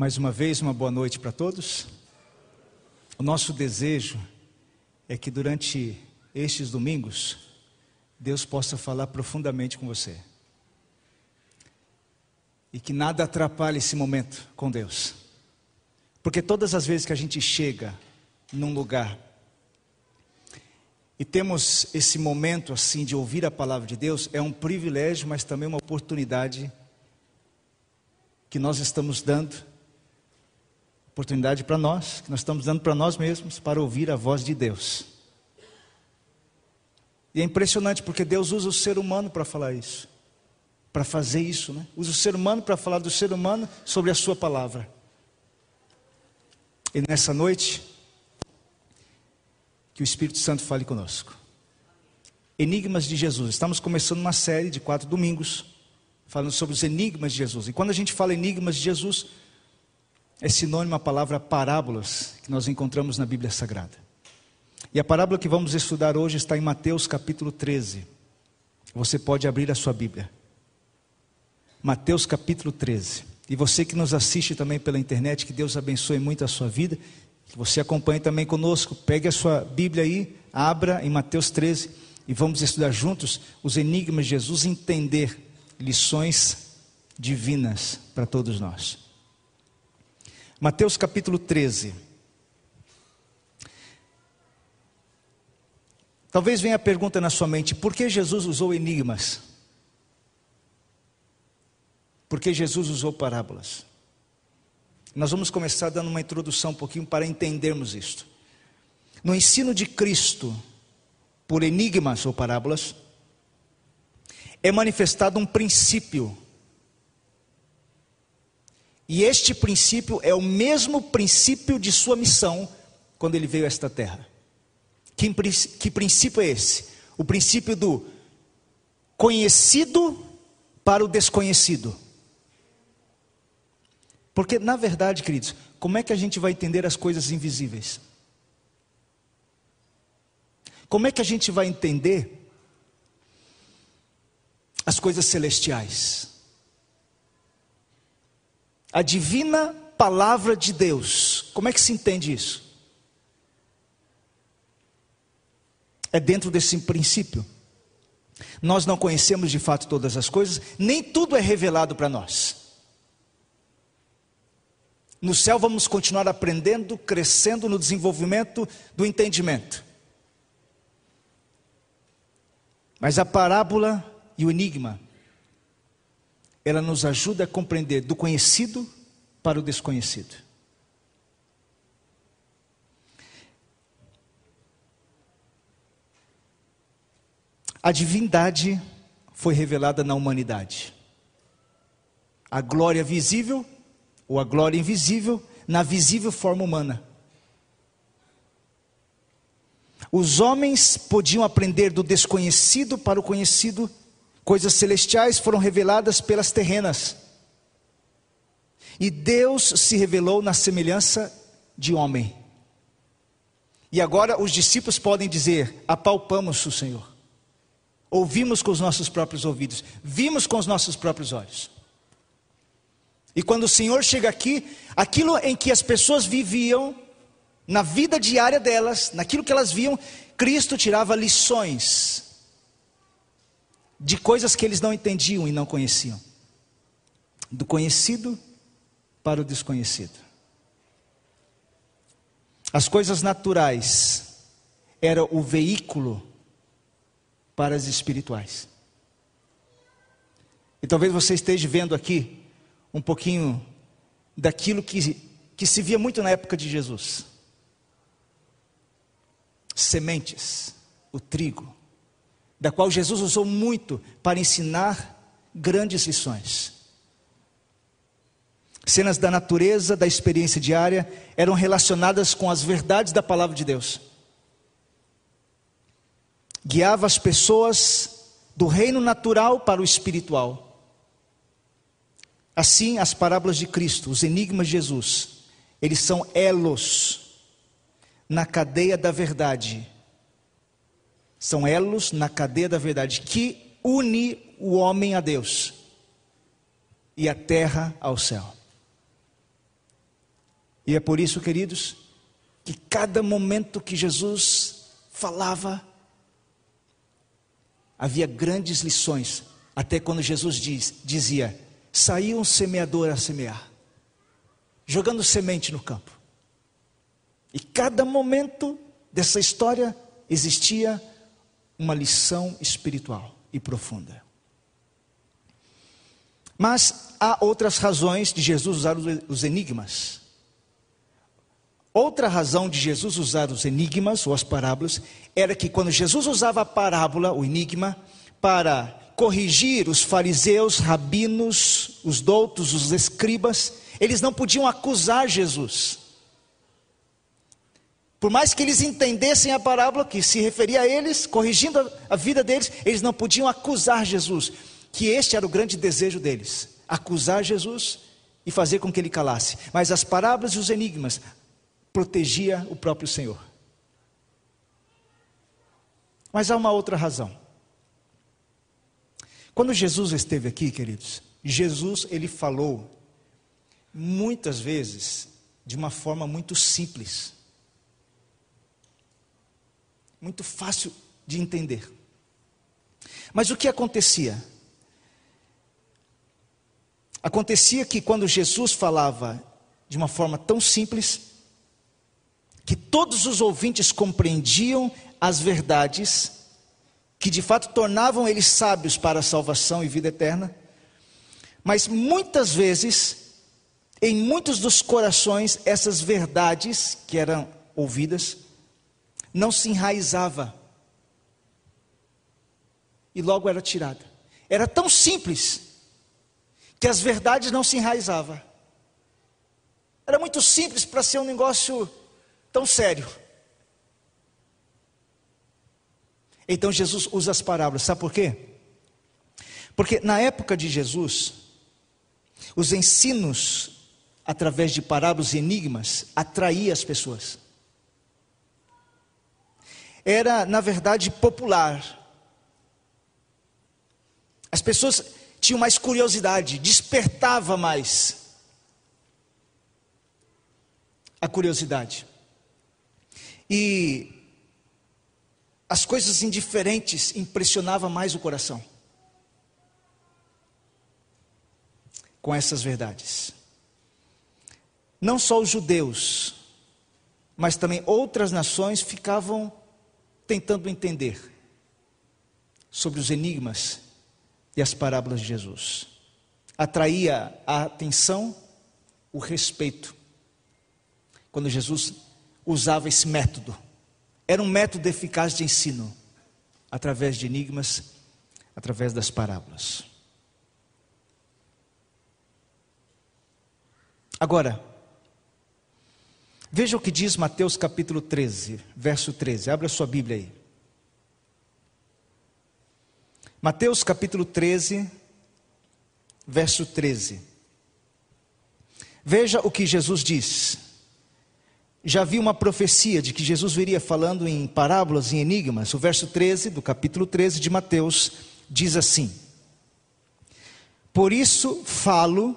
Mais uma vez, uma boa noite para todos. O nosso desejo é que durante estes domingos, Deus possa falar profundamente com você. E que nada atrapalhe esse momento com Deus. Porque todas as vezes que a gente chega num lugar e temos esse momento assim de ouvir a palavra de Deus, é um privilégio, mas também uma oportunidade que nós estamos dando oportunidade para nós, que nós estamos dando para nós mesmos, para ouvir a voz de Deus. E é impressionante porque Deus usa o ser humano para falar isso, para fazer isso, né? Usa o ser humano para falar do ser humano sobre a sua palavra. E nessa noite, que o Espírito Santo fale conosco. Enigmas de Jesus. Estamos começando uma série de quatro domingos, falando sobre os enigmas de Jesus. E quando a gente fala enigmas de Jesus, é sinônimo à palavra parábolas que nós encontramos na Bíblia Sagrada. E a parábola que vamos estudar hoje está em Mateus capítulo 13. Você pode abrir a sua Bíblia. Mateus capítulo 13. E você que nos assiste também pela internet, que Deus abençoe muito a sua vida. Que você acompanhe também conosco. Pegue a sua Bíblia aí, abra em Mateus 13 e vamos estudar juntos os enigmas de Jesus, entender lições divinas para todos nós. Mateus capítulo 13. Talvez venha a pergunta na sua mente: por que Jesus usou enigmas? Por que Jesus usou parábolas? Nós vamos começar dando uma introdução um pouquinho para entendermos isto. No ensino de Cristo, por enigmas ou parábolas, é manifestado um princípio e este princípio é o mesmo princípio de sua missão quando ele veio a esta terra. Que, que princípio é esse? O princípio do conhecido para o desconhecido. Porque, na verdade, queridos, como é que a gente vai entender as coisas invisíveis? Como é que a gente vai entender as coisas celestiais? A divina palavra de Deus. Como é que se entende isso? É dentro desse princípio. Nós não conhecemos de fato todas as coisas, nem tudo é revelado para nós. No céu vamos continuar aprendendo, crescendo no desenvolvimento do entendimento. Mas a parábola e o enigma ela nos ajuda a compreender do conhecido para o desconhecido. A divindade foi revelada na humanidade. A glória visível, ou a glória invisível, na visível forma humana. Os homens podiam aprender do desconhecido para o conhecido Coisas celestiais foram reveladas pelas terrenas. E Deus se revelou na semelhança de homem. E agora os discípulos podem dizer: apalpamos o Senhor. Ouvimos com os nossos próprios ouvidos, vimos com os nossos próprios olhos. E quando o Senhor chega aqui, aquilo em que as pessoas viviam, na vida diária delas, naquilo que elas viam, Cristo tirava lições de coisas que eles não entendiam e não conheciam. Do conhecido para o desconhecido. As coisas naturais era o veículo para as espirituais. E talvez você esteja vendo aqui um pouquinho daquilo que, que se via muito na época de Jesus: sementes, o trigo, da qual Jesus usou muito para ensinar grandes lições. Cenas da natureza, da experiência diária, eram relacionadas com as verdades da palavra de Deus. Guiava as pessoas do reino natural para o espiritual. Assim, as parábolas de Cristo, os enigmas de Jesus, eles são elos na cadeia da verdade são elos na cadeia da verdade que une o homem a Deus e a terra ao céu. E é por isso, queridos, que cada momento que Jesus falava, havia grandes lições, até quando Jesus diz, dizia: saiu um semeador a semear, jogando semente no campo. E cada momento dessa história existia uma lição espiritual e profunda. Mas há outras razões de Jesus usar os enigmas. Outra razão de Jesus usar os enigmas ou as parábolas era que quando Jesus usava a parábola, o enigma, para corrigir os fariseus, rabinos, os doutos, os escribas, eles não podiam acusar Jesus. Por mais que eles entendessem a parábola que se referia a eles, corrigindo a vida deles, eles não podiam acusar Jesus, que este era o grande desejo deles, acusar Jesus e fazer com que ele calasse. Mas as parábolas e os enigmas protegia o próprio Senhor. Mas há uma outra razão. Quando Jesus esteve aqui, queridos, Jesus ele falou muitas vezes de uma forma muito simples muito fácil de entender. Mas o que acontecia? Acontecia que quando Jesus falava de uma forma tão simples, que todos os ouvintes compreendiam as verdades, que de fato tornavam eles sábios para a salvação e vida eterna, mas muitas vezes, em muitos dos corações, essas verdades que eram ouvidas, não se enraizava e logo era tirada. Era tão simples que as verdades não se enraizavam. Era muito simples para ser um negócio tão sério. Então Jesus usa as parábolas, sabe por quê? Porque na época de Jesus, os ensinos através de parábolas e enigmas atraíam as pessoas era, na verdade, popular. As pessoas tinham mais curiosidade, despertava mais a curiosidade. E as coisas indiferentes impressionavam mais o coração. Com essas verdades. Não só os judeus, mas também outras nações ficavam tentando entender sobre os enigmas e as parábolas de Jesus. Atraía a atenção, o respeito, quando Jesus usava esse método. Era um método eficaz de ensino, através de enigmas, através das parábolas. Agora, Veja o que diz Mateus capítulo 13, verso 13. Abra sua Bíblia aí. Mateus capítulo 13, verso 13. Veja o que Jesus diz. Já vi uma profecia de que Jesus viria falando em parábolas e enigmas. O verso 13 do capítulo 13 de Mateus diz assim: Por isso falo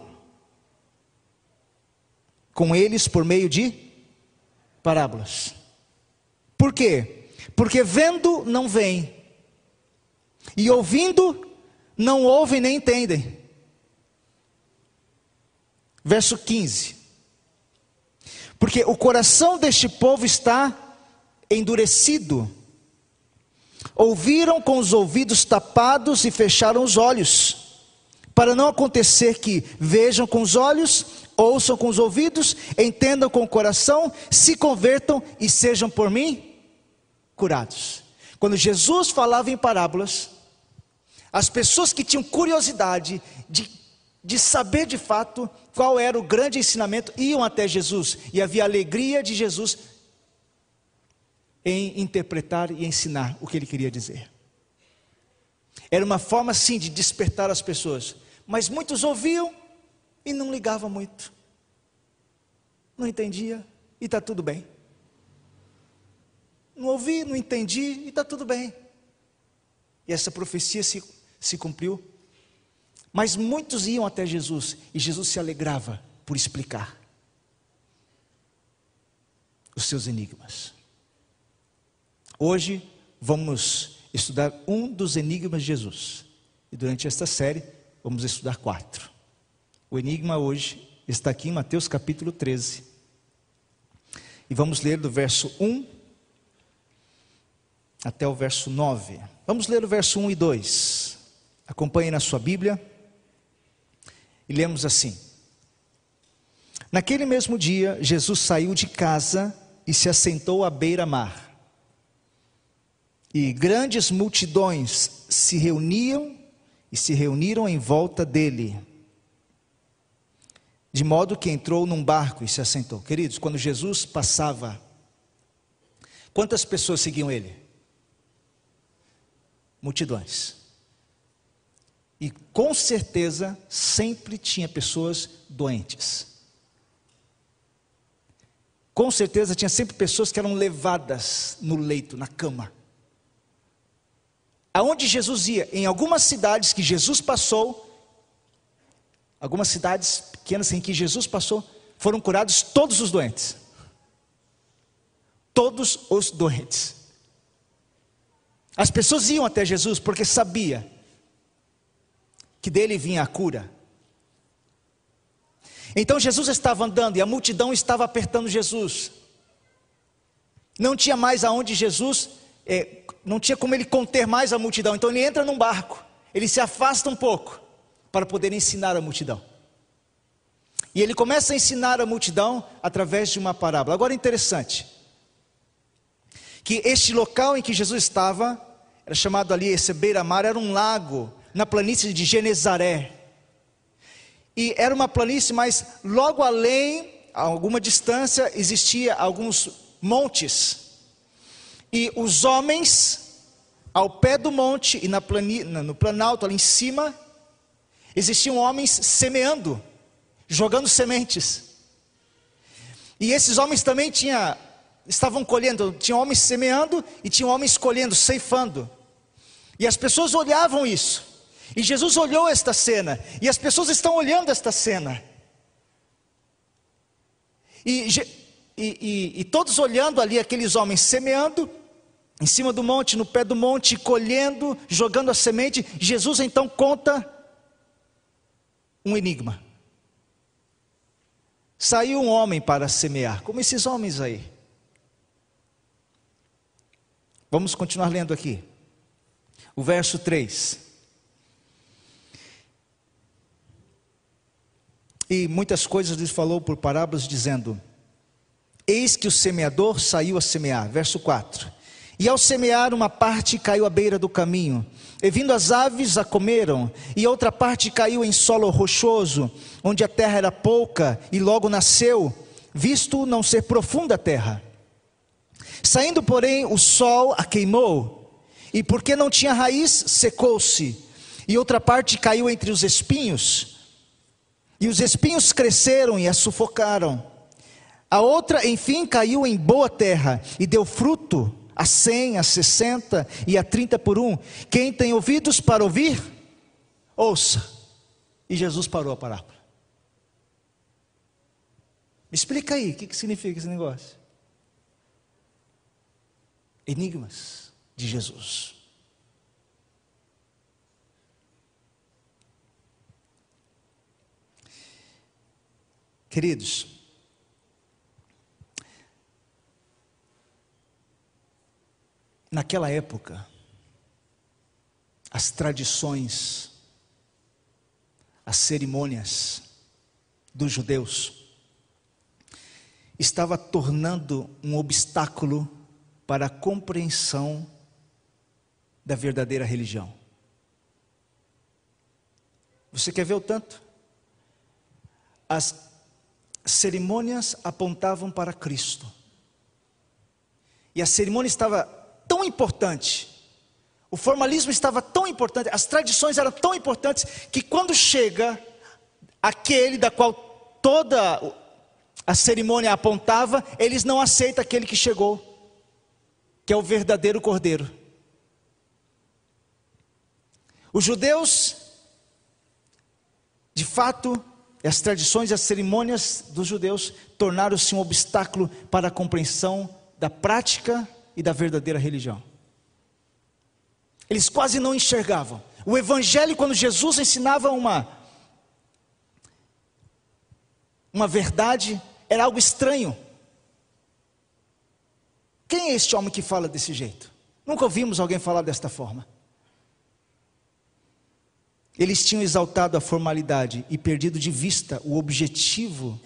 com eles por meio de parábolas. Por quê? Porque vendo não veem, e ouvindo não ouvem nem entendem. Verso 15: Porque o coração deste povo está endurecido, ouviram com os ouvidos tapados e fecharam os olhos, para não acontecer que vejam com os olhos ouçam com os ouvidos, entendam com o coração, se convertam e sejam por mim curados. Quando Jesus falava em parábolas, as pessoas que tinham curiosidade de, de saber de fato qual era o grande ensinamento iam até Jesus e havia alegria de Jesus em interpretar e ensinar o que ele queria dizer. Era uma forma sim de despertar as pessoas, mas muitos ouviam e não ligava muito. Não entendia e está tudo bem. Não ouvi, não entendi e está tudo bem. E essa profecia se, se cumpriu. Mas muitos iam até Jesus e Jesus se alegrava por explicar. os seus enigmas. Hoje vamos estudar um dos enigmas de Jesus. E durante esta série vamos estudar quatro. O enigma hoje está aqui em Mateus capítulo 13. E vamos ler do verso 1 até o verso 9. Vamos ler o verso 1 e 2. Acompanhe na sua Bíblia. E lemos assim: Naquele mesmo dia, Jesus saiu de casa e se assentou à beira-mar. E grandes multidões se reuniam e se reuniram em volta dele. De modo que entrou num barco e se assentou. Queridos, quando Jesus passava, quantas pessoas seguiam ele? Multidões. E com certeza sempre tinha pessoas doentes. Com certeza tinha sempre pessoas que eram levadas no leito, na cama. Aonde Jesus ia, em algumas cidades que Jesus passou, algumas cidades pequenas em que Jesus passou, foram curados todos os doentes. Todos os doentes. As pessoas iam até Jesus porque sabia que dele vinha a cura. Então Jesus estava andando e a multidão estava apertando Jesus. Não tinha mais aonde Jesus, é, não tinha como ele conter mais a multidão. Então ele entra num barco, ele se afasta um pouco para poder ensinar a multidão. E ele começa a ensinar a multidão através de uma parábola. Agora interessante, que este local em que Jesus estava, era chamado ali, esse beira-mar, era um lago na planície de Genezaré. E era uma planície, mas logo além, a alguma distância, existia alguns montes. E os homens, ao pé do monte e na plani, no planalto ali em cima, existiam homens semeando, jogando sementes. E esses homens também tinha, estavam colhendo, tinha homens semeando e tinha homens colhendo, ceifando. E as pessoas olhavam isso. E Jesus olhou esta cena, e as pessoas estão olhando esta cena. E, e, e, e, todos olhando ali aqueles homens semeando, em cima do monte, no pé do monte, colhendo, jogando a semente. Jesus então conta um enigma. Saiu um homem para semear, como esses homens aí. Vamos continuar lendo aqui. O verso 3. e muitas coisas lhes falou por parábolas, dizendo: Eis que o semeador saiu a semear. Verso 4. E ao semear, uma parte caiu à beira do caminho, e vindo as aves a comeram, e outra parte caiu em solo rochoso, onde a terra era pouca, e logo nasceu, visto não ser profunda a terra. Saindo, porém, o sol a queimou, e porque não tinha raiz, secou-se, e outra parte caiu entre os espinhos, e os espinhos cresceram e a sufocaram. A outra, enfim, caiu em boa terra e deu fruto a cem, a sessenta e a trinta por um. Quem tem ouvidos para ouvir, ouça. E Jesus parou a parábola. Me explica aí, o que, que significa esse negócio? Enigmas de Jesus. Queridos, naquela época, as tradições, as cerimônias dos judeus estava tornando um obstáculo para a compreensão da verdadeira religião. Você quer ver o tanto? As cerimônias apontavam para Cristo. E a cerimônia estava tão importante, o formalismo estava tão importante, as tradições eram tão importantes, que quando chega aquele da qual toda a cerimônia apontava, eles não aceitam aquele que chegou, que é o verdadeiro cordeiro. Os judeus, de fato, As tradições e as cerimônias dos judeus tornaram-se um obstáculo para a compreensão da prática e da verdadeira religião. Eles quase não enxergavam. O evangelho, quando Jesus ensinava uma uma verdade, era algo estranho. Quem é este homem que fala desse jeito? Nunca ouvimos alguém falar desta forma. Eles tinham exaltado a formalidade e perdido de vista o objetivo,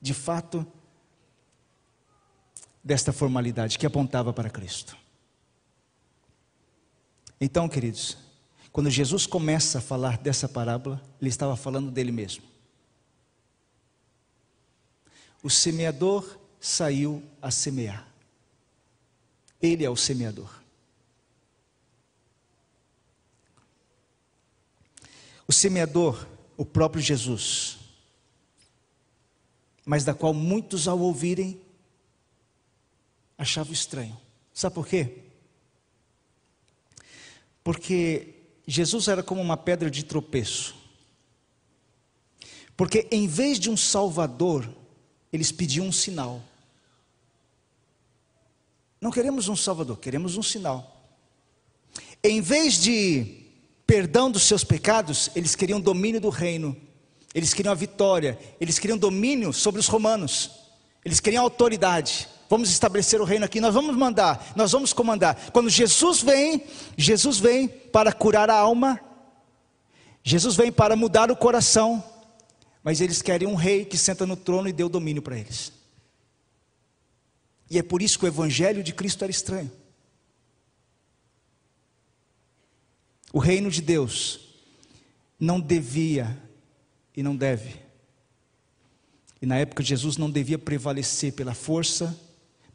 de fato, desta formalidade que apontava para Cristo. Então, queridos, quando Jesus começa a falar dessa parábola, ele estava falando dele mesmo. O semeador saiu a semear. Ele é o semeador. O semeador, o próprio Jesus, mas da qual muitos ao ouvirem achavam estranho. Sabe por quê? Porque Jesus era como uma pedra de tropeço. Porque em vez de um Salvador, eles pediam um sinal. Não queremos um Salvador, queremos um sinal. Em vez de perdão dos seus pecados, eles queriam domínio do reino, eles queriam a vitória, eles queriam domínio sobre os romanos, eles queriam autoridade. Vamos estabelecer o reino aqui, nós vamos mandar, nós vamos comandar. Quando Jesus vem, Jesus vem para curar a alma, Jesus vem para mudar o coração, mas eles querem um rei que senta no trono e dê o domínio para eles. E é por isso que o evangelho de Cristo era estranho. O reino de Deus não devia e não deve. E na época Jesus não devia prevalecer pela força,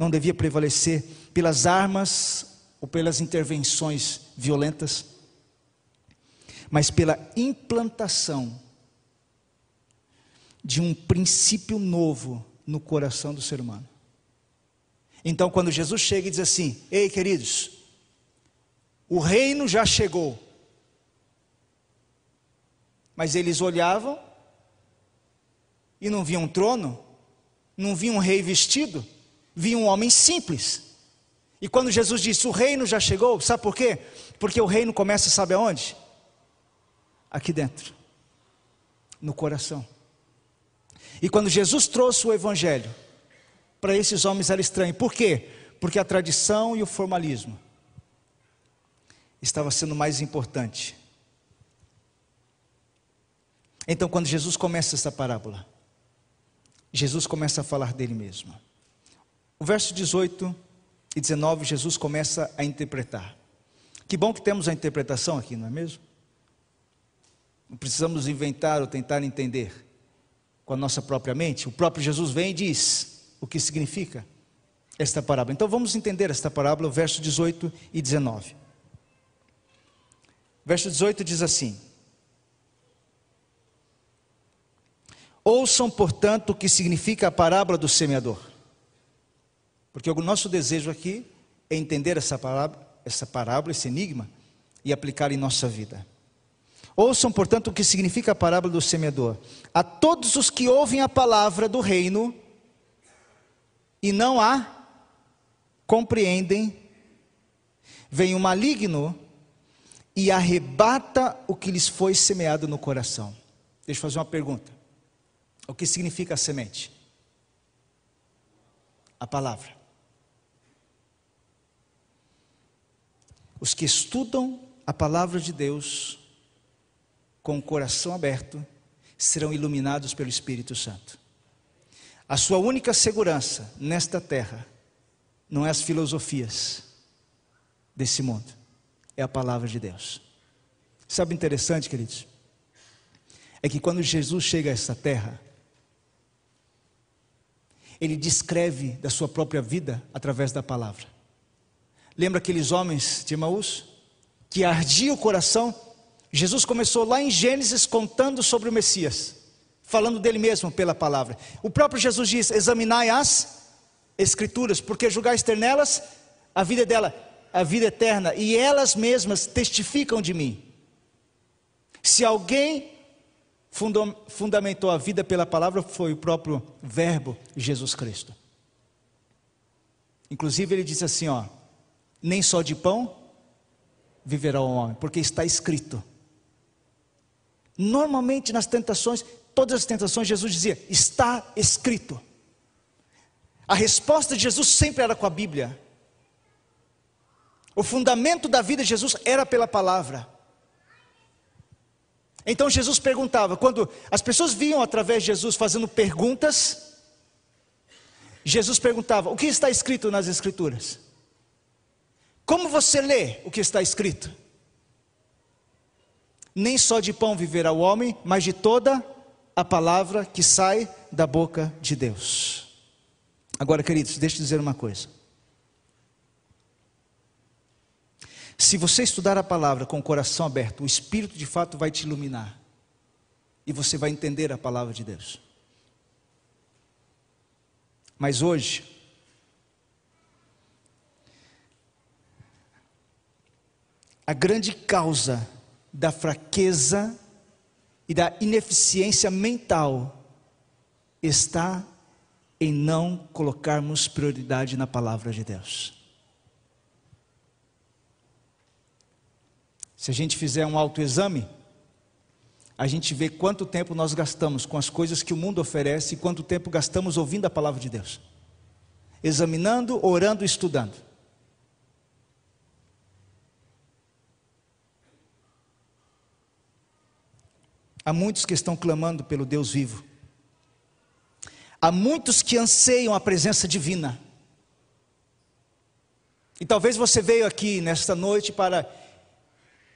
não devia prevalecer pelas armas ou pelas intervenções violentas, mas pela implantação de um princípio novo no coração do ser humano. Então, quando Jesus chega e diz assim: Ei, queridos, o reino já chegou. Mas eles olhavam e não viam um trono, não viam um rei vestido, viam um homem simples. E quando Jesus disse: O reino já chegou, sabe por quê? Porque o reino começa, sabe aonde? Aqui dentro, no coração. E quando Jesus trouxe o Evangelho, para esses homens era estranho. Por quê? Porque a tradição e o formalismo estava sendo mais importante. Então, quando Jesus começa essa parábola, Jesus começa a falar dele mesmo. O verso 18 e 19, Jesus começa a interpretar. Que bom que temos a interpretação aqui, não é mesmo? Não precisamos inventar ou tentar entender com a nossa própria mente. O próprio Jesus vem e diz: o que significa esta parábola. Então vamos entender esta parábola, verso 18 e 19. Verso 18 diz assim: Ouçam, portanto, o que significa a parábola do semeador. Porque o nosso desejo aqui é entender essa parábola, essa parábola, esse enigma e aplicar em nossa vida. Ouçam, portanto, o que significa a parábola do semeador. A todos os que ouvem a palavra do reino e não a compreendem, vem o maligno e arrebata o que lhes foi semeado no coração. Deixa eu fazer uma pergunta. O que significa a semente? A palavra. Os que estudam a palavra de Deus com o coração aberto serão iluminados pelo Espírito Santo. A sua única segurança nesta terra não é as filosofias desse mundo, é a palavra de Deus. Sabe interessante, queridos? É que quando Jesus chega a essa terra, ele descreve da sua própria vida através da palavra. Lembra aqueles homens de Emaús? Que ardia o coração? Jesus começou lá em Gênesis contando sobre o Messias falando dele mesmo pela palavra. O próprio Jesus diz: examinai as escrituras, porque julgais ter nelas a vida dela, a vida eterna, e elas mesmas testificam de mim. Se alguém fundamentou a vida pela palavra foi o próprio Verbo Jesus Cristo. Inclusive ele disse assim, ó, nem só de pão viverá o homem, porque está escrito. Normalmente nas tentações, todas as tentações, Jesus dizia: está escrito. A resposta de Jesus sempre era com a Bíblia. O fundamento da vida de Jesus era pela palavra. Então Jesus perguntava, quando as pessoas viam através de Jesus fazendo perguntas, Jesus perguntava: O que está escrito nas Escrituras? Como você lê o que está escrito? Nem só de pão viverá o homem, mas de toda a palavra que sai da boca de Deus. Agora, queridos, deixe eu dizer uma coisa. Se você estudar a palavra com o coração aberto, o Espírito de fato vai te iluminar. E você vai entender a palavra de Deus. Mas hoje, a grande causa da fraqueza e da ineficiência mental está em não colocarmos prioridade na palavra de Deus. Se a gente fizer um autoexame, a gente vê quanto tempo nós gastamos com as coisas que o mundo oferece e quanto tempo gastamos ouvindo a palavra de Deus, examinando, orando estudando. Há muitos que estão clamando pelo Deus vivo. Há muitos que anseiam a presença divina. E talvez você veio aqui nesta noite para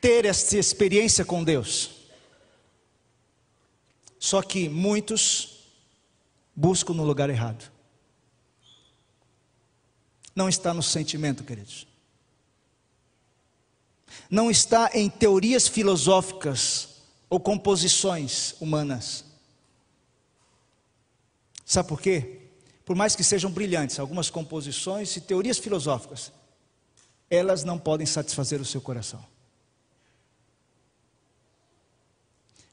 ter essa experiência com Deus. Só que muitos buscam no lugar errado. Não está no sentimento, queridos. Não está em teorias filosóficas ou composições humanas. Sabe por quê? Por mais que sejam brilhantes, algumas composições e teorias filosóficas, elas não podem satisfazer o seu coração.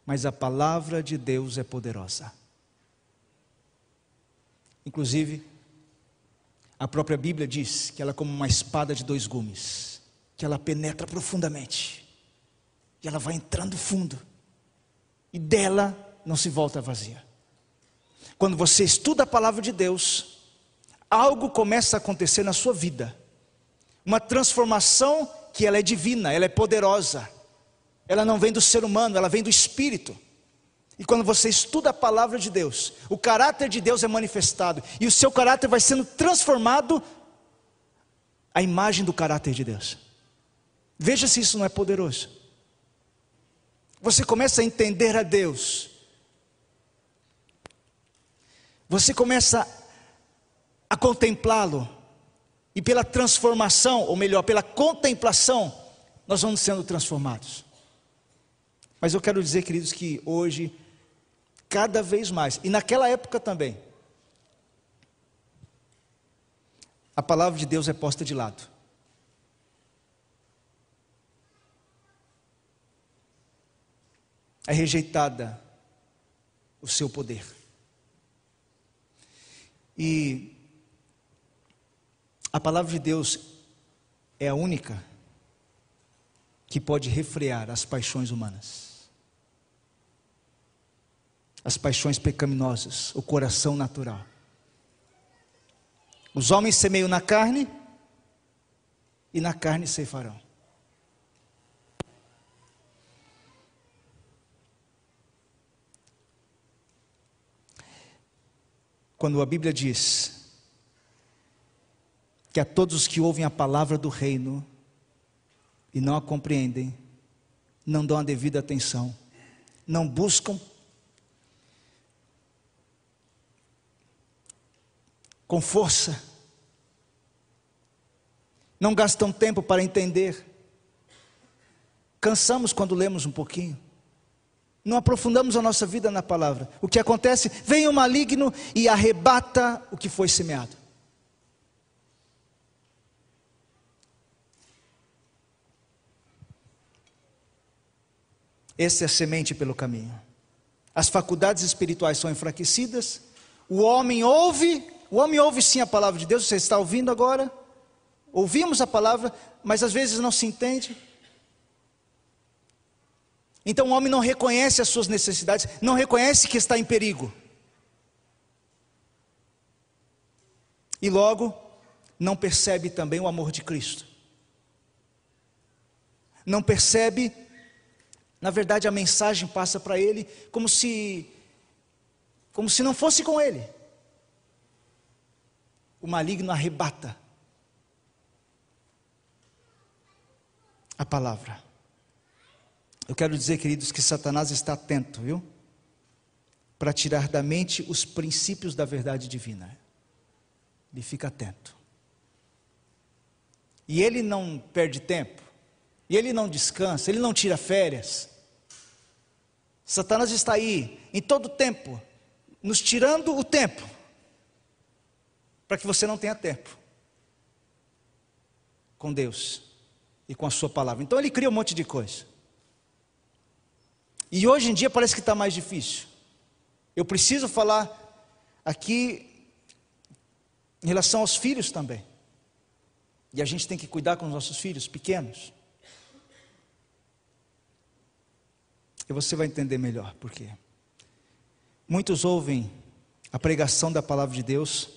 mas a palavra de Deus é poderosa. Inclusive, a própria Bíblia diz que ela é como uma espada de dois gumes, que ela penetra profundamente, e ela vai entrando fundo, e dela não se volta vazia. Quando você estuda a palavra de Deus, algo começa a acontecer na sua vida, uma transformação que ela é divina, ela é poderosa ela não vem do ser humano, ela vem do Espírito. E quando você estuda a palavra de Deus, o caráter de Deus é manifestado, e o seu caráter vai sendo transformado à imagem do caráter de Deus. Veja se isso não é poderoso. Você começa a entender a Deus, você começa a contemplá-lo, e pela transformação, ou melhor, pela contemplação, nós vamos sendo transformados. Mas eu quero dizer, queridos, que hoje, cada vez mais, e naquela época também, a palavra de Deus é posta de lado. É rejeitada o seu poder. E a palavra de Deus é a única que pode refrear as paixões humanas as paixões pecaminosas, o coração natural. Os homens semeiam na carne e na carne ceifarão. Quando a Bíblia diz que a todos os que ouvem a palavra do reino e não a compreendem, não dão a devida atenção, não buscam com força. Não gastam tempo para entender. Cansamos quando lemos um pouquinho. Não aprofundamos a nossa vida na palavra. O que acontece? Vem o maligno e arrebata o que foi semeado. Essa é a semente pelo caminho. as faculdades espirituais são enfraquecidas, o homem ouve, o homem ouve sim a palavra de Deus, você está ouvindo agora? Ouvimos a palavra, mas às vezes não se entende. Então o homem não reconhece as suas necessidades, não reconhece que está em perigo. E logo, não percebe também o amor de Cristo. Não percebe, na verdade, a mensagem passa para ele como se como se não fosse com ele. O maligno arrebata a palavra. Eu quero dizer, queridos, que Satanás está atento, viu? Para tirar da mente os princípios da verdade divina. Ele fica atento. E ele não perde tempo. E ele não descansa, ele não tira férias. Satanás está aí em todo tempo, nos tirando o tempo, para que você não tenha tempo com Deus e com a Sua palavra. Então ele cria um monte de coisa. E hoje em dia parece que está mais difícil. Eu preciso falar aqui em relação aos filhos também. E a gente tem que cuidar com os nossos filhos pequenos. E você vai entender melhor por quê. Muitos ouvem a pregação da palavra de Deus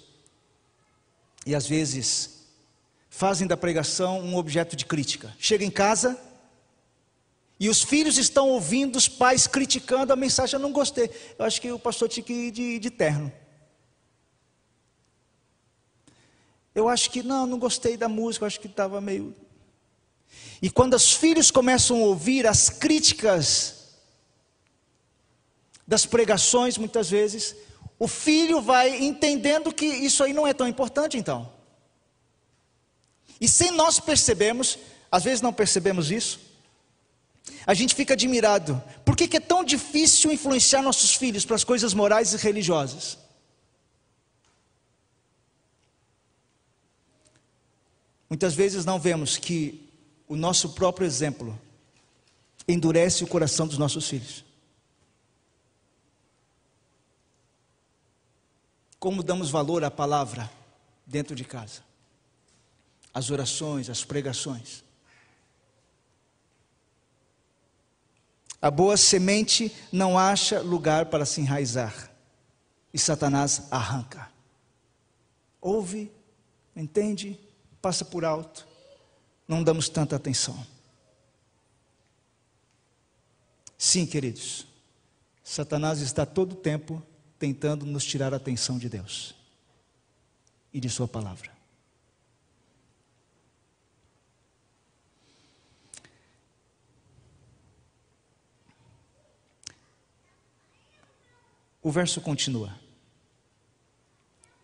e às vezes fazem da pregação um objeto de crítica. Chega em casa, e os filhos estão ouvindo os pais criticando a mensagem. Eu não gostei. Eu acho que o pastor tinha que ir de, de terno. Eu acho que não, não gostei da música. Eu acho que estava meio. E quando os filhos começam a ouvir as críticas das pregações, muitas vezes, o filho vai entendendo que isso aí não é tão importante, então. E sem nós percebermos, às vezes não percebemos isso, a gente fica admirado. Por que, que é tão difícil influenciar nossos filhos para as coisas morais e religiosas? Muitas vezes não vemos que o nosso próprio exemplo endurece o coração dos nossos filhos. Como damos valor à palavra dentro de casa? As orações, as pregações. A boa semente não acha lugar para se enraizar. E Satanás arranca. Ouve, entende, passa por alto. Não damos tanta atenção. Sim, queridos. Satanás está todo o tempo tentando nos tirar a atenção de Deus e de Sua palavra. O verso continua.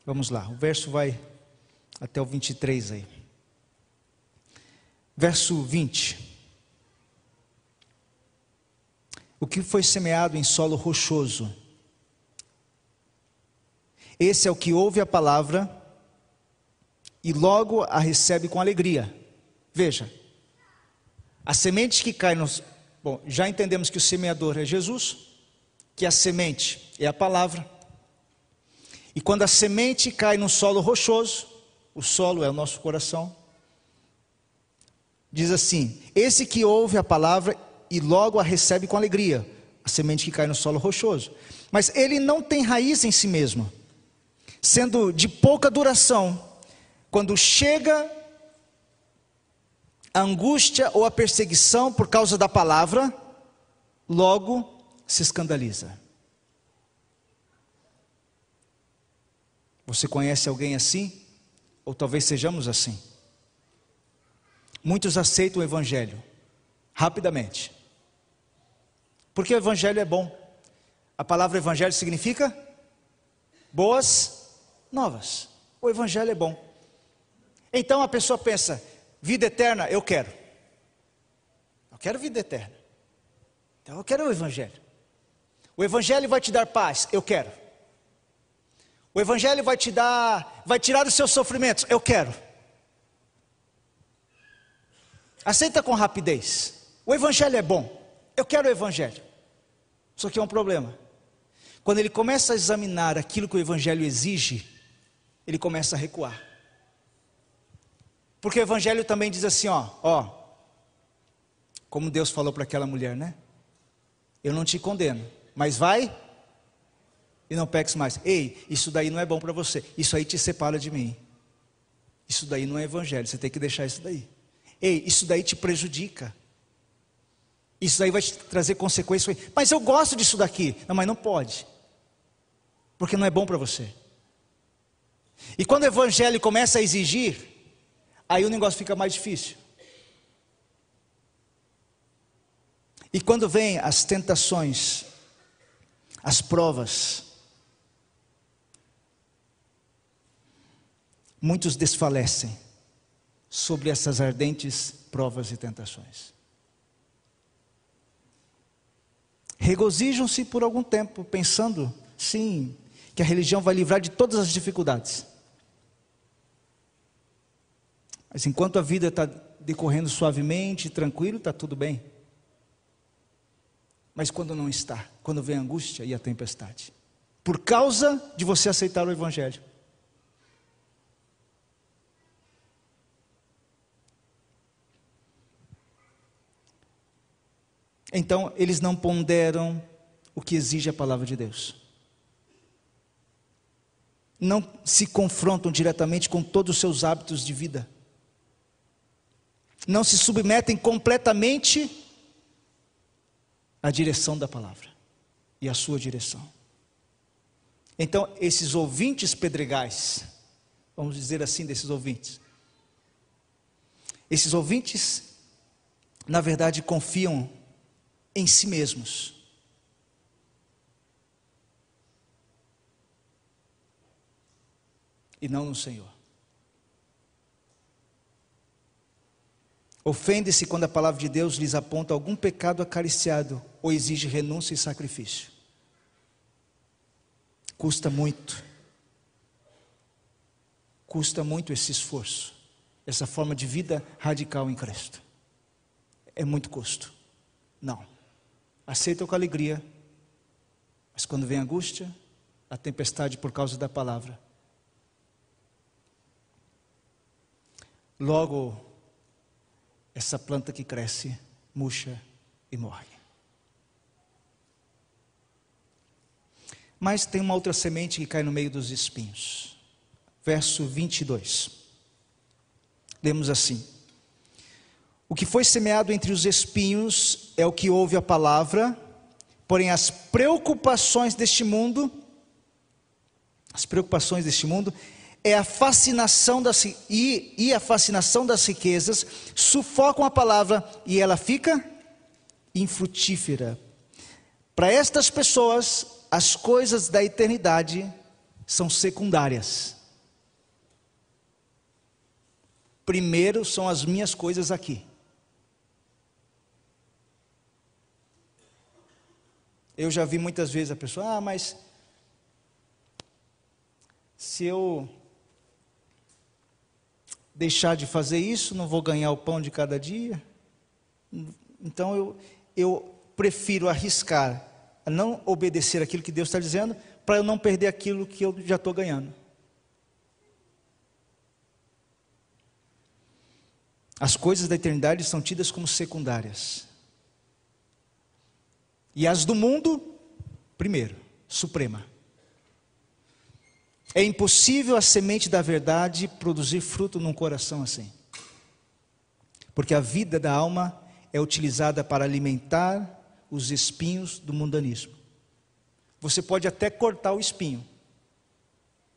Vamos lá, o verso vai até o 23 aí. Verso 20. O que foi semeado em solo rochoso? Esse é o que ouve a palavra e logo a recebe com alegria. Veja, a semente que cai nos. Bom, já entendemos que o semeador é Jesus que a semente é a palavra. E quando a semente cai num solo rochoso, o solo é o nosso coração, diz assim: Esse que ouve a palavra e logo a recebe com alegria, a semente que cai no solo rochoso. Mas ele não tem raiz em si mesmo, sendo de pouca duração. Quando chega a angústia ou a perseguição por causa da palavra, logo se escandaliza. Você conhece alguém assim? Ou talvez sejamos assim. Muitos aceitam o Evangelho rapidamente, porque o Evangelho é bom. A palavra Evangelho significa boas novas. O Evangelho é bom. Então a pessoa pensa: vida eterna, eu quero. Eu quero vida eterna. Então eu quero o Evangelho. O Evangelho vai te dar paz, eu quero. O Evangelho vai te dar, vai tirar os seus sofrimentos, eu quero. Aceita com rapidez. O Evangelho é bom, eu quero o Evangelho. Só que é um problema. quando ele começa a examinar aquilo que o Evangelho exige, ele começa a recuar. Porque o Evangelho também diz assim: ó, ó, como Deus falou para aquela mulher, né? Eu não te condeno, mas vai e não peques mais. Ei, isso daí não é bom para você. Isso aí te separa de mim. Isso daí não é evangelho, você tem que deixar isso daí. Ei, isso daí te prejudica. Isso daí vai te trazer consequências. Mas eu gosto disso daqui. Não, mas não pode. Porque não é bom para você. E quando o evangelho começa a exigir, aí o negócio fica mais difícil. E quando vem as tentações, as provas, muitos desfalecem sobre essas ardentes provas e tentações. Regozijam-se por algum tempo, pensando, sim, que a religião vai livrar de todas as dificuldades. Mas enquanto a vida está decorrendo suavemente, tranquilo, está tudo bem. Mas quando não está, quando vem a angústia e a tempestade, por causa de você aceitar o Evangelho. Então, eles não ponderam o que exige a palavra de Deus. Não se confrontam diretamente com todos os seus hábitos de vida. Não se submetem completamente à direção da palavra e à sua direção. Então, esses ouvintes pedregais, vamos dizer assim desses ouvintes, esses ouvintes, na verdade, confiam em si mesmos. E não no Senhor. Ofende-se quando a palavra de Deus lhes aponta algum pecado acariciado ou exige renúncia e sacrifício. Custa muito. Custa muito esse esforço, essa forma de vida radical em Cristo. É muito custo. Não aceitam com alegria, mas quando vem a angústia, a tempestade por causa da palavra, logo essa planta que cresce murcha e morre. Mas tem uma outra semente que cai no meio dos espinhos. Verso 22. Lemos assim: o que foi semeado entre os espinhos é o que ouve a palavra, porém as preocupações deste mundo, as preocupações deste mundo, é a fascinação das, e, e a fascinação das riquezas sufocam a palavra e ela fica infrutífera. Para estas pessoas, as coisas da eternidade são secundárias. Primeiro são as minhas coisas aqui. Eu já vi muitas vezes a pessoa, ah, mas se eu deixar de fazer isso, não vou ganhar o pão de cada dia. Então eu, eu prefiro arriscar a não obedecer aquilo que Deus está dizendo, para eu não perder aquilo que eu já estou ganhando. As coisas da eternidade são tidas como secundárias. E as do mundo, primeiro, suprema. É impossível a semente da verdade produzir fruto num coração assim. Porque a vida da alma é utilizada para alimentar os espinhos do mundanismo. Você pode até cortar o espinho.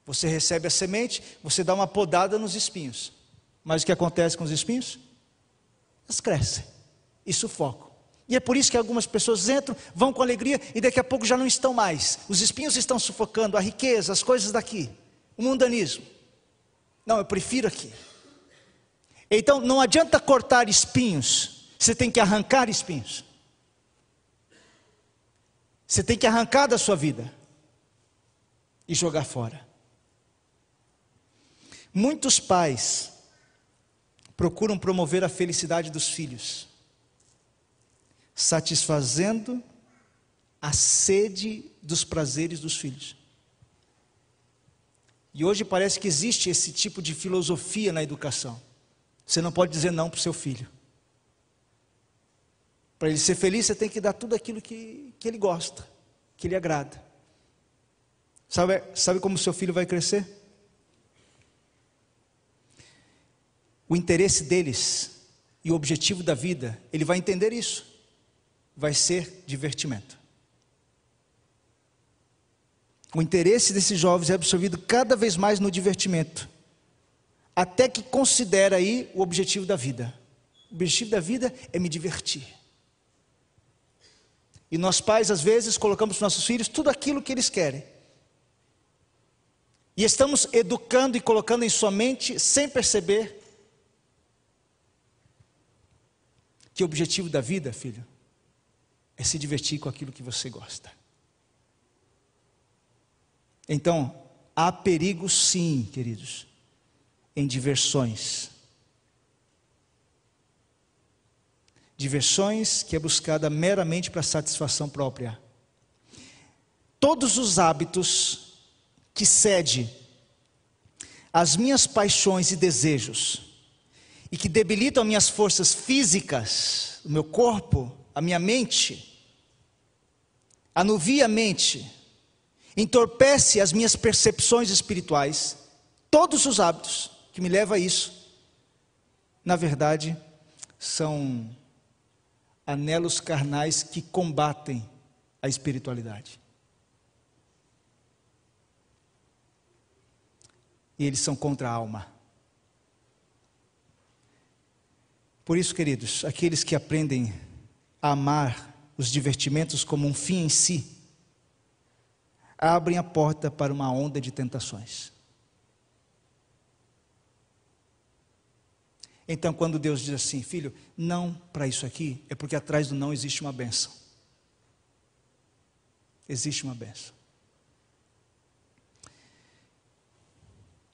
Você recebe a semente, você dá uma podada nos espinhos. Mas o que acontece com os espinhos? Elas crescem e sufocam. E é por isso que algumas pessoas entram, vão com alegria e daqui a pouco já não estão mais. Os espinhos estão sufocando a riqueza, as coisas daqui, o mundanismo. Não, eu prefiro aqui. Então não adianta cortar espinhos, você tem que arrancar espinhos. Você tem que arrancar da sua vida e jogar fora. Muitos pais procuram promover a felicidade dos filhos satisfazendo a sede dos prazeres dos filhos. E hoje parece que existe esse tipo de filosofia na educação. Você não pode dizer não para o seu filho. Para ele ser feliz, você tem que dar tudo aquilo que, que ele gosta, que lhe agrada. Sabe, sabe como o seu filho vai crescer? O interesse deles e o objetivo da vida, ele vai entender isso. Vai ser divertimento. O interesse desses jovens é absorvido cada vez mais no divertimento, até que considera aí o objetivo da vida. O objetivo da vida é me divertir. E nós pais, às vezes, colocamos para nossos filhos tudo aquilo que eles querem. E estamos educando e colocando em sua mente, sem perceber, que o objetivo da vida, filho, é se divertir com aquilo que você gosta. Então, há perigo sim, queridos, em diversões. Diversões que é buscada meramente para satisfação própria. Todos os hábitos que cede às minhas paixões e desejos e que debilitam minhas forças físicas, o meu corpo, a minha mente, anuvia a mente, entorpece as minhas percepções espirituais, todos os hábitos que me levam a isso, na verdade, são anelos carnais que combatem a espiritualidade. E eles são contra a alma. Por isso, queridos, aqueles que aprendem a amar os divertimentos como um fim em si, abrem a porta para uma onda de tentações. Então, quando Deus diz assim, filho, não para isso aqui, é porque atrás do não existe uma benção. Existe uma benção.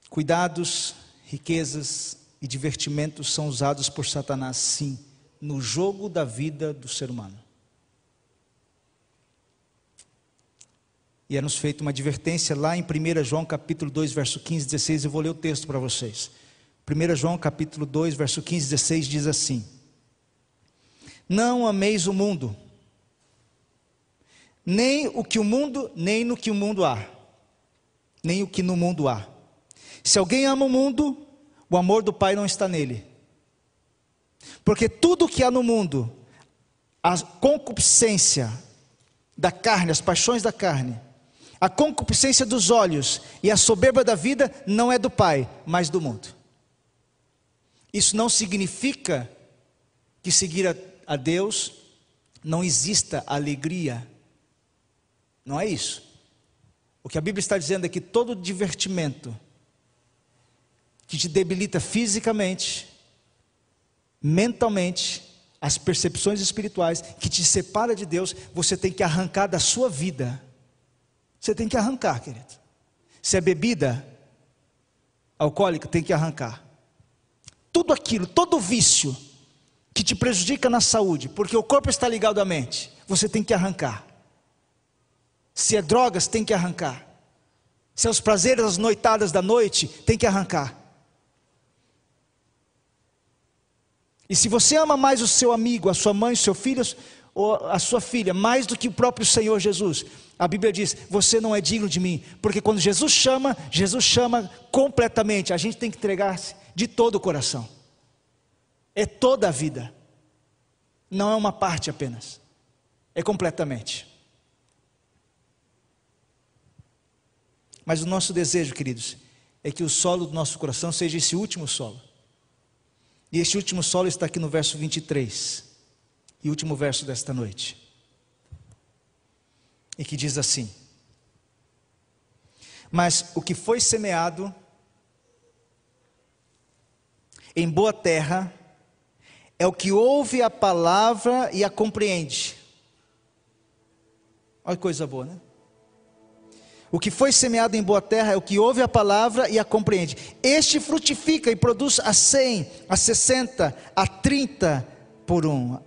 Cuidados, riquezas e divertimentos são usados por Satanás, sim, no jogo da vida do ser humano. E é nos feita uma advertência lá em 1 João capítulo 2, verso 15 e 16, eu vou ler o texto para vocês. 1 João capítulo 2, verso 15 e 16 diz assim: Não ameis o mundo, nem o que o mundo, nem no que o mundo há, nem o que no mundo há. Se alguém ama o mundo, o amor do Pai não está nele. Porque tudo que há no mundo, a concupiscência da carne, as paixões da carne, a concupiscência dos olhos e a soberba da vida não é do Pai, mas do mundo. Isso não significa que seguir a, a Deus não exista alegria. Não é isso. O que a Bíblia está dizendo é que todo divertimento que te debilita fisicamente, mentalmente, as percepções espirituais, que te separa de Deus, você tem que arrancar da sua vida você tem que arrancar, querido. Se é bebida alcoólica, tem que arrancar. Tudo aquilo, todo vício que te prejudica na saúde, porque o corpo está ligado à mente, você tem que arrancar. Se é drogas, tem que arrancar. Se é os prazeres, as noitadas da noite, tem que arrancar. E se você ama mais o seu amigo, a sua mãe, o seu filho, ou a sua filha, mais do que o próprio Senhor Jesus, a Bíblia diz: Você não é digno de mim, porque quando Jesus chama, Jesus chama completamente. A gente tem que entregar-se de todo o coração, é toda a vida, não é uma parte apenas, é completamente. Mas o nosso desejo, queridos, é que o solo do nosso coração seja esse último solo. E este último solo está aqui no verso 23, e último verso desta noite e que diz assim: Mas o que foi semeado em boa terra é o que ouve a palavra e a compreende. Olha que coisa boa, né? O que foi semeado em boa terra é o que ouve a palavra e a compreende. Este frutifica e produz a 100, a 60, a 30 por um.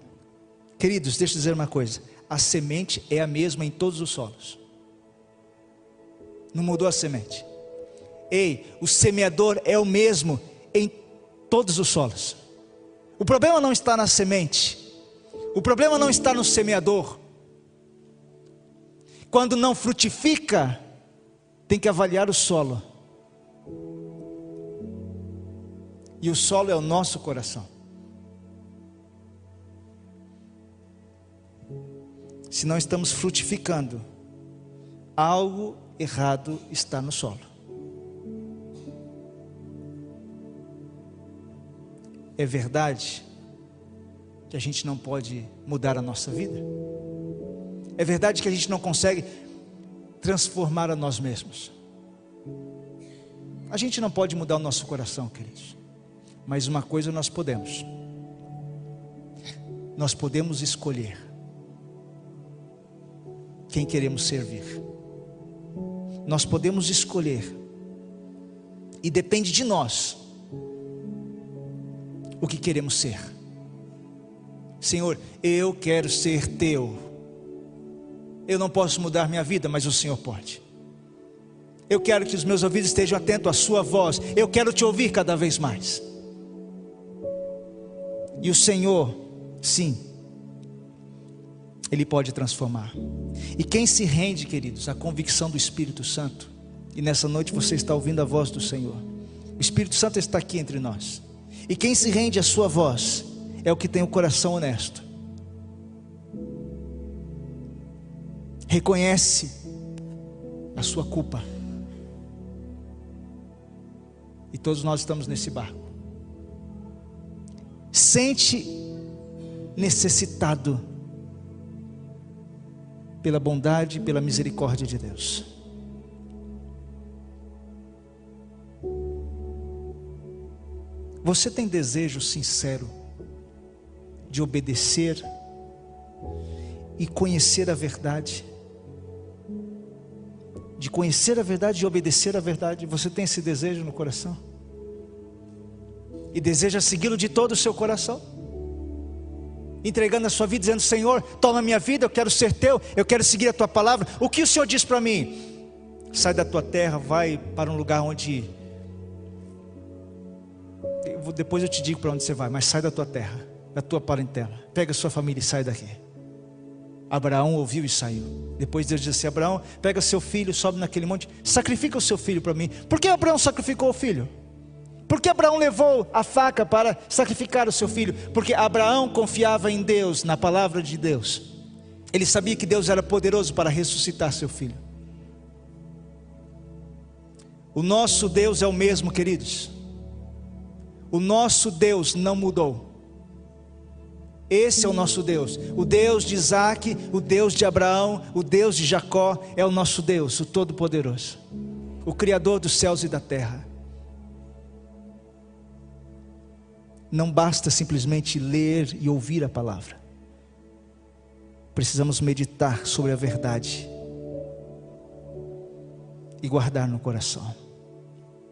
Queridos, deixa eu dizer uma coisa. a semente é a mesma em todos os solos. Não mudou a semente. Ei, o semeador é o mesmo em todos os solos. O problema não está na semente. O problema não está no semeador. Quando não frutifica, tem que avaliar o solo. E o solo é o nosso coração. Se não estamos frutificando, algo errado está no solo. É verdade que a gente não pode mudar a nossa vida? É verdade que a gente não consegue transformar a nós mesmos? A gente não pode mudar o nosso coração, queridos. Mas uma coisa nós podemos. Nós podemos escolher quem queremos servir. Nós podemos escolher. E depende de nós o que queremos ser. Senhor, eu quero ser teu. Eu não posso mudar minha vida, mas o Senhor pode. Eu quero que os meus ouvidos estejam atentos à Sua voz. Eu quero te ouvir cada vez mais. E o Senhor, sim, Ele pode transformar. E quem se rende, queridos, à convicção do Espírito Santo, e nessa noite você está ouvindo a voz do Senhor, o Espírito Santo está aqui entre nós. E quem se rende à Sua voz é o que tem o coração honesto. Reconhece a sua culpa. E todos nós estamos nesse barco. Sente necessitado pela bondade e pela misericórdia de Deus. Você tem desejo sincero de obedecer e conhecer a verdade? De conhecer a verdade e obedecer a verdade, você tem esse desejo no coração? E deseja segui-lo de todo o seu coração? Entregando a sua vida, dizendo: Senhor, toma minha vida, eu quero ser teu, eu quero seguir a tua palavra. O que o Senhor diz para mim? Sai da tua terra, vai para um lugar onde depois eu te digo para onde você vai, mas sai da tua terra, da tua parentela. Pega a sua família e sai daqui. Abraão ouviu e saiu. Depois Deus disse Abraão, pega seu filho, sobe naquele monte, sacrifica o seu filho para mim. Por que Abraão sacrificou o filho? Por que Abraão levou a faca para sacrificar o seu filho? Porque Abraão confiava em Deus, na palavra de Deus. Ele sabia que Deus era poderoso para ressuscitar seu filho. O nosso Deus é o mesmo, queridos. O nosso Deus não mudou. Esse é o nosso Deus. O Deus de Isaac, o Deus de Abraão, o Deus de Jacó é o nosso Deus, o Todo-Poderoso, o Criador dos céus e da terra. Não basta simplesmente ler e ouvir a palavra, precisamos meditar sobre a verdade e guardar no coração.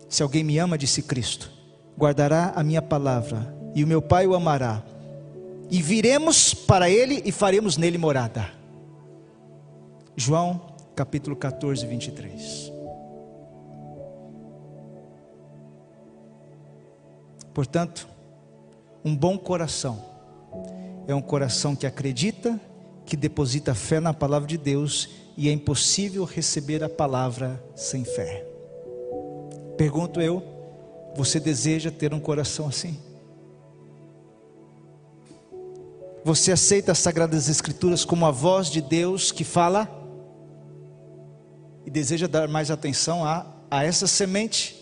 Se alguém me ama, disse Cristo guardará a minha palavra, e o meu Pai o amará, e viremos para ele e faremos nele morada. João capítulo 14, 23. Portanto, um bom coração é um coração que acredita, que deposita fé na palavra de Deus e é impossível receber a palavra sem fé. Pergunto eu, você deseja ter um coração assim? Você aceita as Sagradas Escrituras como a voz de Deus que fala? E deseja dar mais atenção a, a essa semente?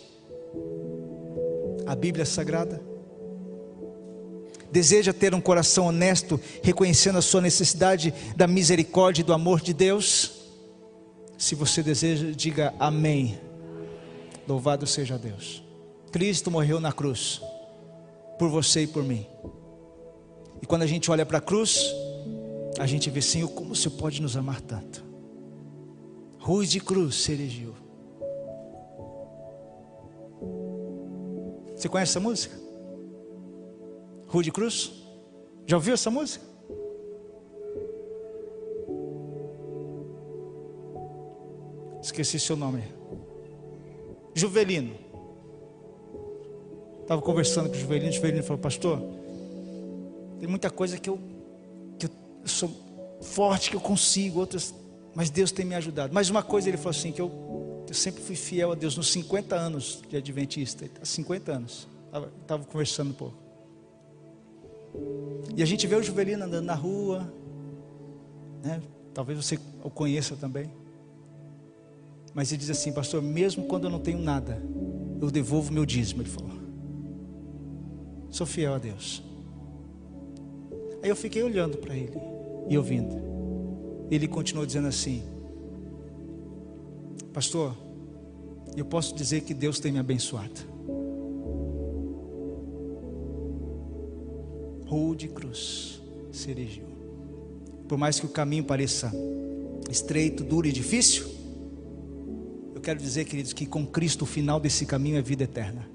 A Bíblia Sagrada? Deseja ter um coração honesto, reconhecendo a sua necessidade da misericórdia e do amor de Deus? Se você deseja, diga amém. Louvado seja Deus. Cristo morreu na cruz, por você e por mim. E quando a gente olha para a cruz, a gente vê, Senhor, como o Senhor pode nos amar tanto? Ruiz de Cruz se. Você conhece essa música? Ruiz de Cruz? Já ouviu essa música? Esqueci seu nome. Juvelino. Estava conversando com o Juvelino, o Juvelino falou, pastor, tem muita coisa que eu, que eu sou forte, que eu consigo, outras, mas Deus tem me ajudado. Mas uma coisa ele falou assim, que eu, eu sempre fui fiel a Deus nos 50 anos de Adventista, 50 anos. Estava conversando um pouco. E a gente vê o Juvelino andando na rua, né? talvez você o conheça também. Mas ele diz assim, pastor, mesmo quando eu não tenho nada, eu devolvo meu dízimo, ele falou. Sou fiel a Deus. Aí eu fiquei olhando para ele e ouvindo. Ele continuou dizendo assim: Pastor, eu posso dizer que Deus tem me abençoado. Rua de cruz se erigiu. Por mais que o caminho pareça estreito, duro e difícil, eu quero dizer, queridos, que com Cristo o final desse caminho é vida eterna.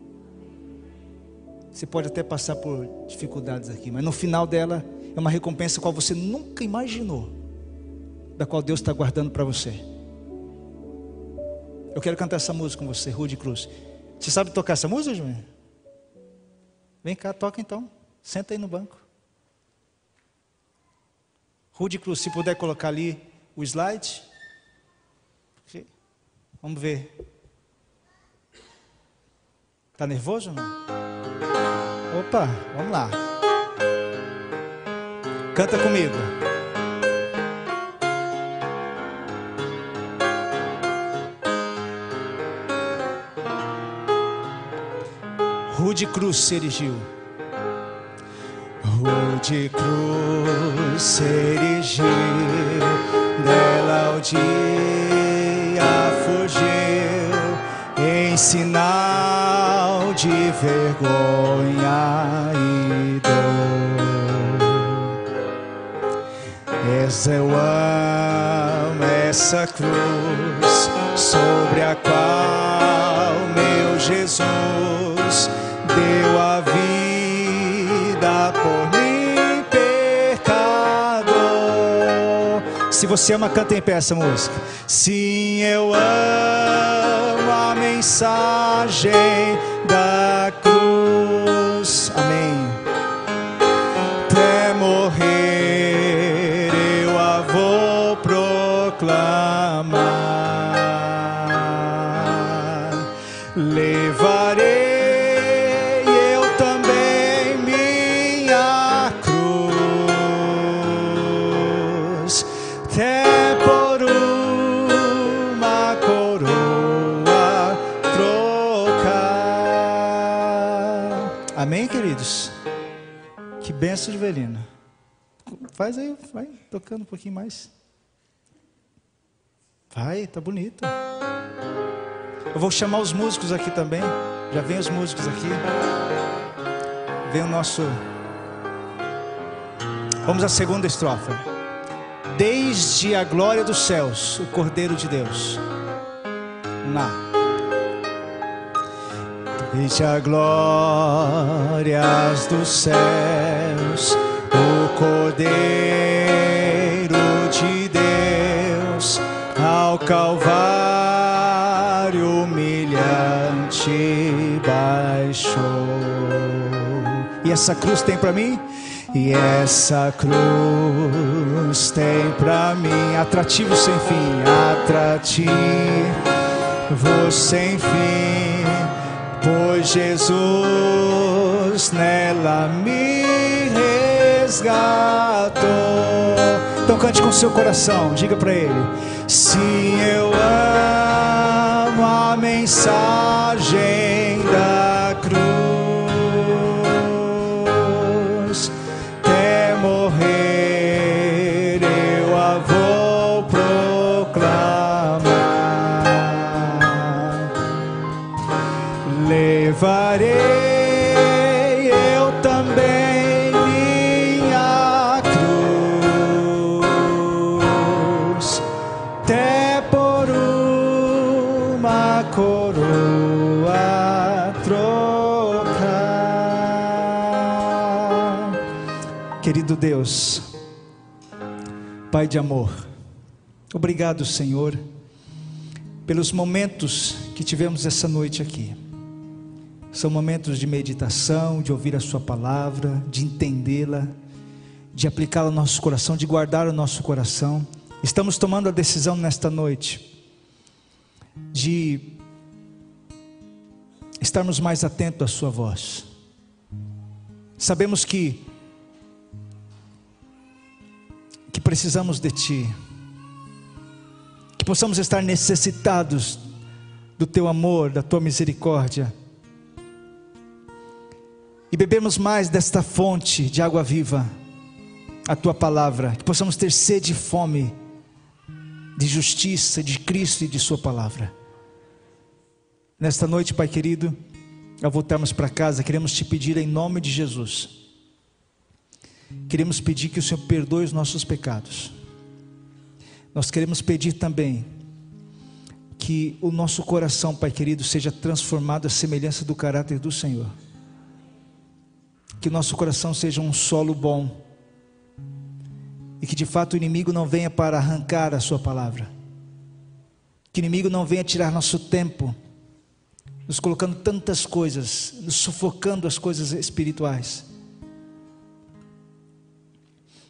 Você pode até passar por dificuldades aqui, mas no final dela é uma recompensa qual você nunca imaginou, da qual Deus está guardando para você. Eu quero cantar essa música com você, Rude Cruz. Você sabe tocar essa música, Júnior? Vem cá, toca então. Senta aí no banco. Rude Cruz, se puder colocar ali o slide. Vamos ver. Tá nervoso não? Opa, vamos lá. Canta comigo. Rude Cruz erigiu. Rude Cruz erigiu. Dela o dia em sinal de vergonha e Essa eu amo essa cruz sobre a qual meu Jesus deu a vida por mim, pecador. Se você ama, canta em pé essa música. Sim, eu amo a mensagem Faz aí, vai tocando um pouquinho mais. Vai, tá bonito. Eu vou chamar os músicos aqui também. Já vem os músicos aqui. Vem o nosso. Vamos à segunda estrofe. Desde a glória dos céus, o Cordeiro de Deus. Lá. Desde a glórias dos céus, Cordeiro de Deus, ao Calvário humilhante baixou. E essa cruz tem para mim? E essa cruz tem para mim atrativo sem fim, atrativo sem fim, pois Jesus nela me resgatou. Então cante com seu coração, diga para ele: Sim, eu amo a mensagem Deus, Pai de amor, obrigado, Senhor, pelos momentos que tivemos essa noite aqui. São momentos de meditação, de ouvir a Sua palavra, de entendê-la, de aplicá-la ao nosso coração, de guardar o nosso coração. Estamos tomando a decisão nesta noite de estarmos mais atentos à Sua voz. Sabemos que que precisamos de Ti, que possamos estar necessitados do Teu amor, da Tua misericórdia, e bebermos mais desta fonte de água viva, a Tua palavra, que possamos ter sede e fome de justiça, de Cristo e de Sua palavra. Nesta noite, Pai querido, ao voltarmos para casa, queremos te pedir em nome de Jesus Queremos pedir que o Senhor perdoe os nossos pecados. Nós queremos pedir também que o nosso coração, Pai querido, seja transformado à semelhança do caráter do Senhor. Que o nosso coração seja um solo bom. E que de fato o inimigo não venha para arrancar a Sua palavra. Que o inimigo não venha tirar nosso tempo, nos colocando tantas coisas, nos sufocando as coisas espirituais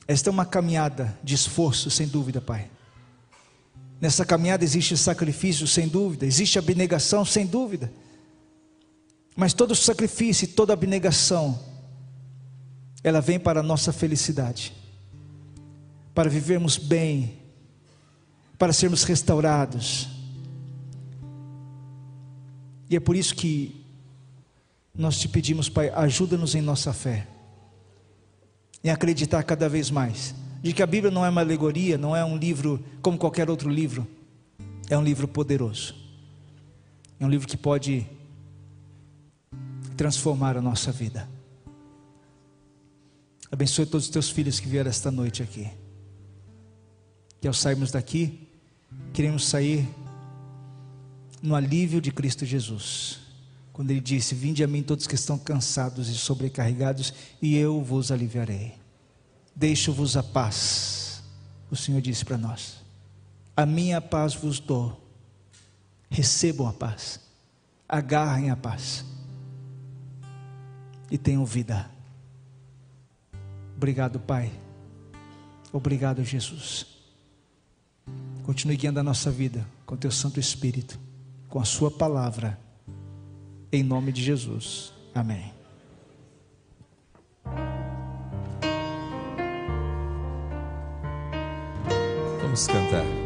esta é uma caminhada de esforço, sem dúvida, Pai. Nessa caminhada existe sacrifício, sem dúvida, existe abnegação, sem dúvida. Mas todo sacrifício e toda abnegação, ela vem para a nossa felicidade, para vivermos bem, para sermos restaurados. E é por isso que nós te pedimos, Pai, ajuda-nos em nossa fé em acreditar cada vez mais de que a Bíblia não é uma alegoria, não é um livro como qualquer outro livro, é um livro poderoso, é um livro que pode transformar a nossa vida. Abençoe todos os teus filhos que vieram esta noite aqui. Que ao sairmos daqui, queremos sair no alívio de Cristo Jesus quando ele disse: Vinde a mim todos que estão cansados e sobrecarregados, e eu vos aliviarei. Deixo-vos a paz. O Senhor disse para nós: A minha paz vos dou. Recebam a paz. Agarrem a paz. E tenham vida. Obrigado, Pai. Obrigado, Jesus. Continue guiando a nossa vida com Teu Santo Espírito, com a Sua palavra em nome de Jesus. Amém. Vamos cantar.